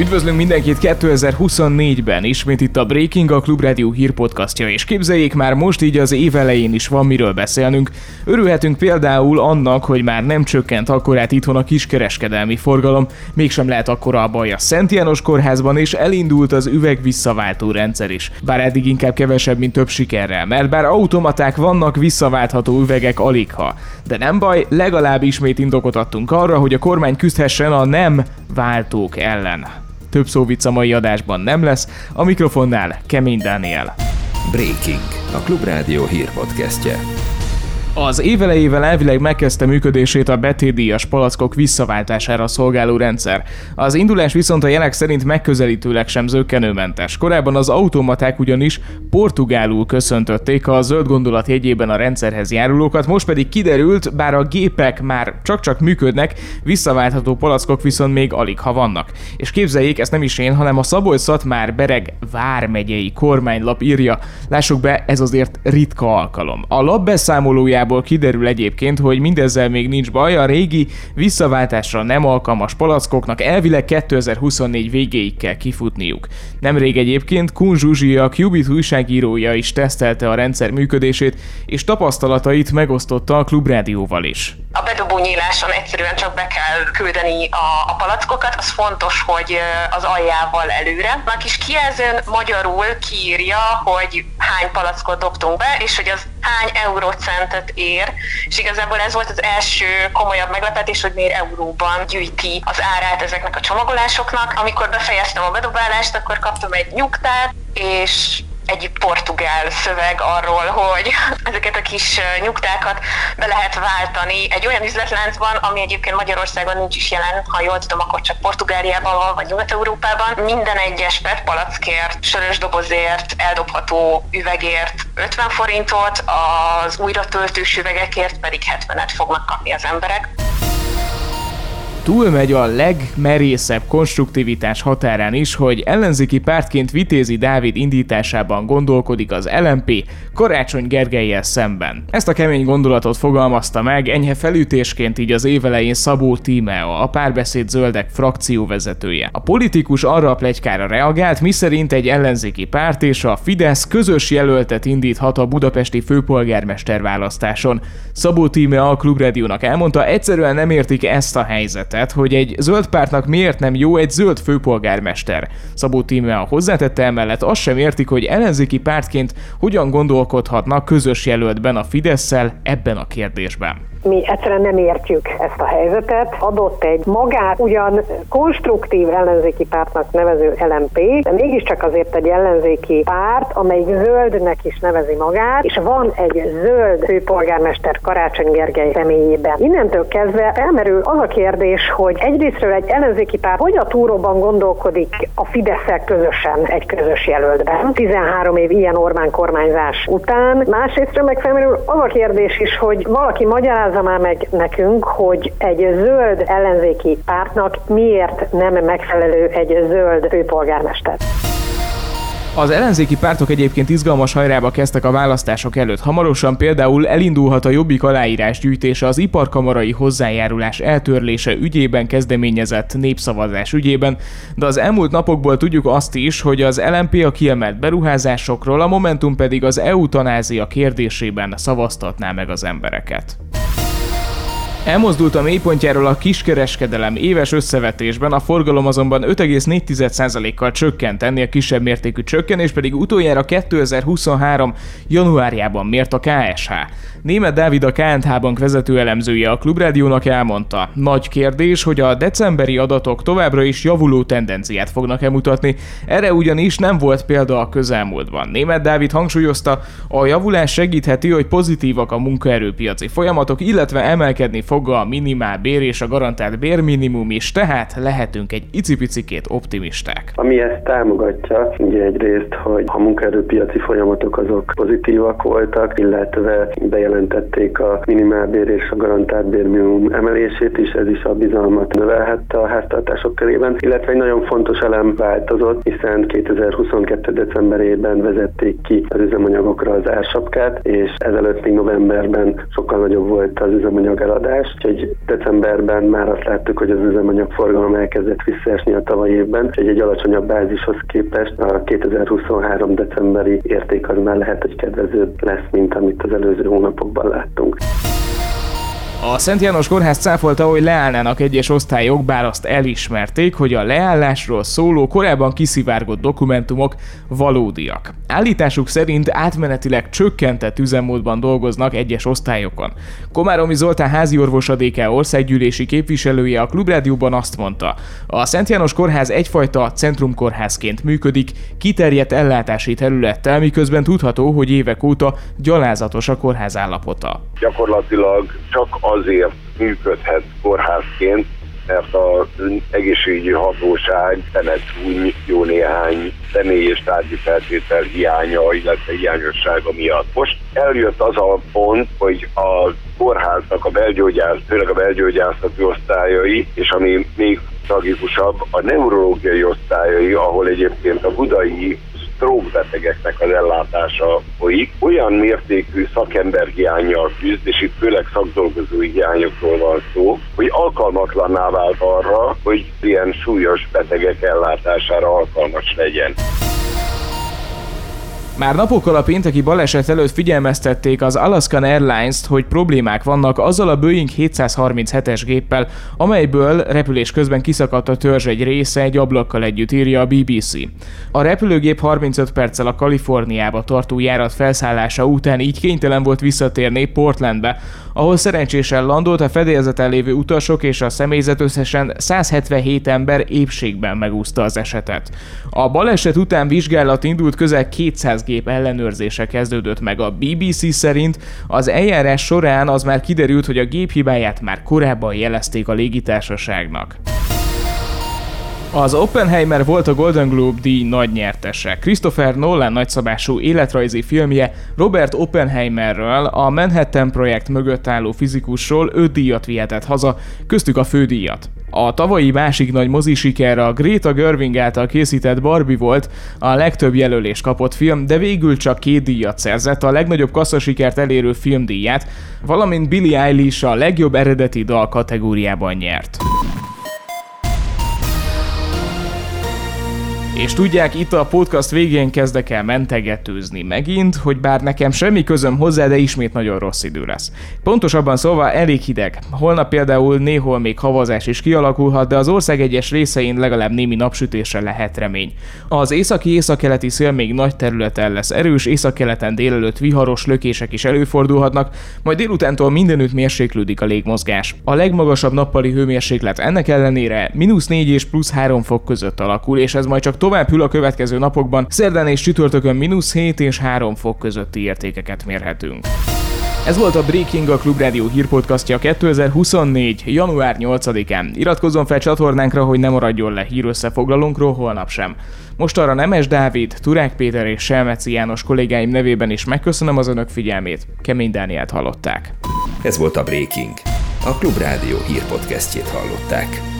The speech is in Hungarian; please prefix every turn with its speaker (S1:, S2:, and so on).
S1: Üdvözlünk mindenkit 2024-ben, ismét itt a Breaking, a Klubrádió hírpodcastja, és képzeljék már most így az év elején is van miről beszélnünk. Örülhetünk például annak, hogy már nem csökkent akkorát itthon a kiskereskedelmi forgalom, mégsem lehet akkora a baj a Szent János kórházban, és elindult az üveg visszaváltó rendszer is. Bár eddig inkább kevesebb, mint több sikerrel, mert bár automaták vannak, visszaváltható üvegek alig ha. De nem baj, legalább ismét indokot adtunk arra, hogy a kormány küzdhessen a nem váltók ellen. Több szó vicc a mai adásban nem lesz, a mikrofonnál Kemény Dániel.
S2: Breaking, a Klubrádió hírpodcastje.
S1: Az évelejével elvileg megkezdte működését a betétdíjas palackok visszaváltására szolgáló rendszer. Az indulás viszont a jelek szerint megközelítőleg sem zöggenőmentes. Korábban az automaták ugyanis portugálul köszöntötték a zöld gondolat jegyében a rendszerhez járulókat, most pedig kiderült, bár a gépek már csak-csak működnek, visszaváltható palackok viszont még alig ha vannak. És képzeljék, ezt nem is én, hanem a szabolcs már Bereg vármegyei kormánylap írja. Lássuk be, ez azért ritka alkalom. A lap beszámolója Bibliából kiderül egyébként, hogy mindezzel még nincs baj, a régi visszaváltásra nem alkalmas palackoknak elvileg 2024 végéig kell kifutniuk. Nemrég egyébként Kun Zsuzsi, a Qubit újságírója is tesztelte a rendszer működését, és tapasztalatait megosztotta a klubrádióval is.
S3: A bedobó nyíláson egyszerűen csak be kell küldeni a, a palackokat, az fontos, hogy az aljával előre. A kis kijelzőn magyarul kiírja, hogy hány palackot dobtunk be, és hogy az hány eurocentet ér, és igazából ez volt az első komolyabb meglepetés, hogy miért euróban gyűjti az árát ezeknek a csomagolásoknak. Amikor befejeztem a bedobálást, akkor kaptam egy nyugtát, és egy portugál szöveg arról, hogy ezeket a kis nyugtákat be lehet váltani egy olyan üzletláncban, ami egyébként Magyarországon nincs is jelen, ha jól tudom, akkor csak Portugáliában van, vagy Nyugat-Európában. Minden egyes PET palackért, sörös dobozért, eldobható üvegért 50 forintot, az újra töltős üvegekért pedig 70-et fognak kapni az emberek
S1: túlmegy a legmerészebb konstruktivitás határán is, hogy ellenzéki pártként Vitézi Dávid indításában gondolkodik az LMP Karácsony Gergelyel szemben. Ezt a kemény gondolatot fogalmazta meg enyhe felütésként így az évelején Szabó Tímea, a párbeszéd zöldek frakcióvezetője. A politikus arra a plegykára reagált, miszerint egy ellenzéki párt és a Fidesz közös jelöltet indíthat a budapesti főpolgármester választáson. Szabó Tímea a Klubrádiónak elmondta, egyszerűen nem értik ezt a helyzetet ötlet, hogy egy zöld pártnak miért nem jó egy zöld főpolgármester. Szabó a hozzátette emellett azt sem értik, hogy ellenzéki pártként hogyan gondolkodhatnak közös jelöltben a fidesz ebben a kérdésben
S4: mi egyszerűen nem értjük ezt a helyzetet. Adott egy magát ugyan konstruktív ellenzéki pártnak nevező LMP, de mégiscsak azért egy ellenzéki párt, amelyik zöldnek is nevezi magát, és van egy zöld főpolgármester Karácsony Gergely személyében. Innentől kezdve felmerül az a kérdés, hogy egyrésztről egy ellenzéki párt hogy a túróban gondolkodik a fidesz közösen egy közös jelöltben, 13 év ilyen Orbán kormányzás után. Másrésztről meg felmerül az a kérdés is, hogy valaki magyaráz magyarázza már meg nekünk, hogy egy zöld ellenzéki pártnak miért nem megfelelő egy zöld főpolgármester.
S1: Az ellenzéki pártok egyébként izgalmas hajrába kezdtek a választások előtt. Hamarosan például elindulhat a jobbik aláírás gyűjtése az iparkamarai hozzájárulás eltörlése ügyében kezdeményezett népszavazás ügyében, de az elmúlt napokból tudjuk azt is, hogy az LMP a kiemelt beruházásokról, a Momentum pedig az eutanázia kérdésében szavaztatná meg az embereket. Elmozdult a mélypontjáról a kiskereskedelem éves összevetésben, a forgalom azonban 5,4%-kal csökkent, ennél kisebb mértékű csökkenés pedig utoljára 2023. januárjában mért a KSH. Német Dávid a KNH Bank vezető elemzője a Klubrádiónak elmondta. Nagy kérdés, hogy a decemberi adatok továbbra is javuló tendenciát fognak-e mutatni, erre ugyanis nem volt példa a közelmúltban. Német Dávid hangsúlyozta, a javulás segítheti, hogy pozitívak a munkaerőpiaci folyamatok, illetve emelkedni fog a minimál bér és a garantált bérminimum is, tehát lehetünk egy icipicikét optimisták.
S5: Ami ezt támogatja, ugye egyrészt, hogy a munkaerőpiaci folyamatok azok pozitívak voltak, illetve bejelentették a minimálbér és a garantált bérminimum emelését is, ez is a bizalmat növelhette a háztartások körében, illetve egy nagyon fontos elem változott, hiszen 2022. decemberében vezették ki az üzemanyagokra az ársapkát, és ezelőtt még novemberben sokkal nagyobb volt az üzemanyag eladás, leállítás, úgyhogy decemberben már azt láttuk, hogy az üzemanyagforgalom elkezdett visszaesni a tavaly évben, úgyhogy egy alacsonyabb bázishoz képest a 2023 decemberi érték az már lehet, hogy kedvezőbb lesz, mint amit az előző hónapokban láttunk.
S1: A Szent János Kórház cáfolta, hogy leállnának egyes osztályok, bár azt elismerték, hogy a leállásról szóló korábban kiszivárgott dokumentumok valódiak. Állításuk szerint átmenetileg csökkentett üzemmódban dolgoznak egyes osztályokon. Komáromi Zoltán házi orvosadéke országgyűlési képviselője a Klubrádióban azt mondta, a Szent János Kórház egyfajta centrumkórházként működik, kiterjedt ellátási területtel, miközben tudható, hogy évek óta gyalázatos a kórház állapota.
S6: Gyakorlatilag csak azért működhet kórházként, mert az egészségügyi hatóság tenet úgy jó néhány személy és tárgyi feltétel hiánya, illetve hiányossága miatt. Most eljött az a pont, hogy a kórháznak a belgyógyász, főleg a belgyógyászati osztályai, és ami még tragikusabb, a neurológiai osztályai, ahol egyébként a budai stroke az ellátása folyik. Olyan mértékű szakemberhiányjal küzd, és itt főleg szakdolgozói hiányokról van szó, hogy alkalmatlanná vált arra, hogy ilyen súlyos betegek ellátására alkalmas legyen.
S1: Már napokkal a pénteki baleset előtt figyelmeztették az Alaskan Airlines-t, hogy problémák vannak azzal a Boeing 737-es géppel, amelyből repülés közben kiszakadt a törzs egy része egy ablakkal együtt írja a BBC. A repülőgép 35 perccel a Kaliforniába tartó járat felszállása után így kénytelen volt visszatérni Portlandbe, ahol szerencsésen landolt a fedélzeten lévő utasok és a személyzet összesen 177 ember épségben megúszta az esetet. A baleset után vizsgálat indult közel 200 gép ellenőrzése kezdődött meg a BBC szerint. Az eljárás során az már kiderült, hogy a gép hibáját már korábban jelezték a légitársaságnak. Az Oppenheimer volt a Golden Globe díj nagy nyertese. Christopher Nolan nagyszabású életrajzi filmje Robert Oppenheimerről, a Manhattan projekt mögött álló fizikusról öt díjat vihetett haza, köztük a fődíjat. A tavalyi másik nagy mozi sikerre a Greta Gerwig által készített Barbie volt, a legtöbb jelölés kapott film, de végül csak két díjat szerzett, a legnagyobb kasszasikert elérő filmdíját, valamint Billie Eilish a legjobb eredeti dal kategóriában nyert. És tudják, itt a podcast végén kezdek el mentegetőzni megint, hogy bár nekem semmi közöm hozzá, de ismét nagyon rossz idő lesz. Pontosabban szóval elég hideg. Holnap például néhol még havazás is kialakulhat, de az ország egyes részein legalább némi napsütésre lehet remény. Az északi északkeleti szél még nagy területen lesz erős, északkeleten délelőtt viharos lökések is előfordulhatnak, majd délutántól mindenütt mérséklődik a légmozgás. A legmagasabb nappali hőmérséklet ennek ellenére mínusz 4 és plusz 3 fok között alakul, és ez majd csak tovább hűl a következő napokban, szerdán és csütörtökön mínusz 7 és 3 fok közötti értékeket mérhetünk. Ez volt a Breaking a Klubrádió hírpodcastja 2024. január 8-án. Iratkozzon fel csatornánkra, hogy ne maradjon le hírösszefoglalónkról holnap sem. Most arra Nemes Dávid, Turák Péter és Selmeci János kollégáim nevében is megköszönöm az önök figyelmét. Kemény Dánielt hallották.
S2: Ez volt a Breaking. A Klubrádió hírpodcastjét hallották.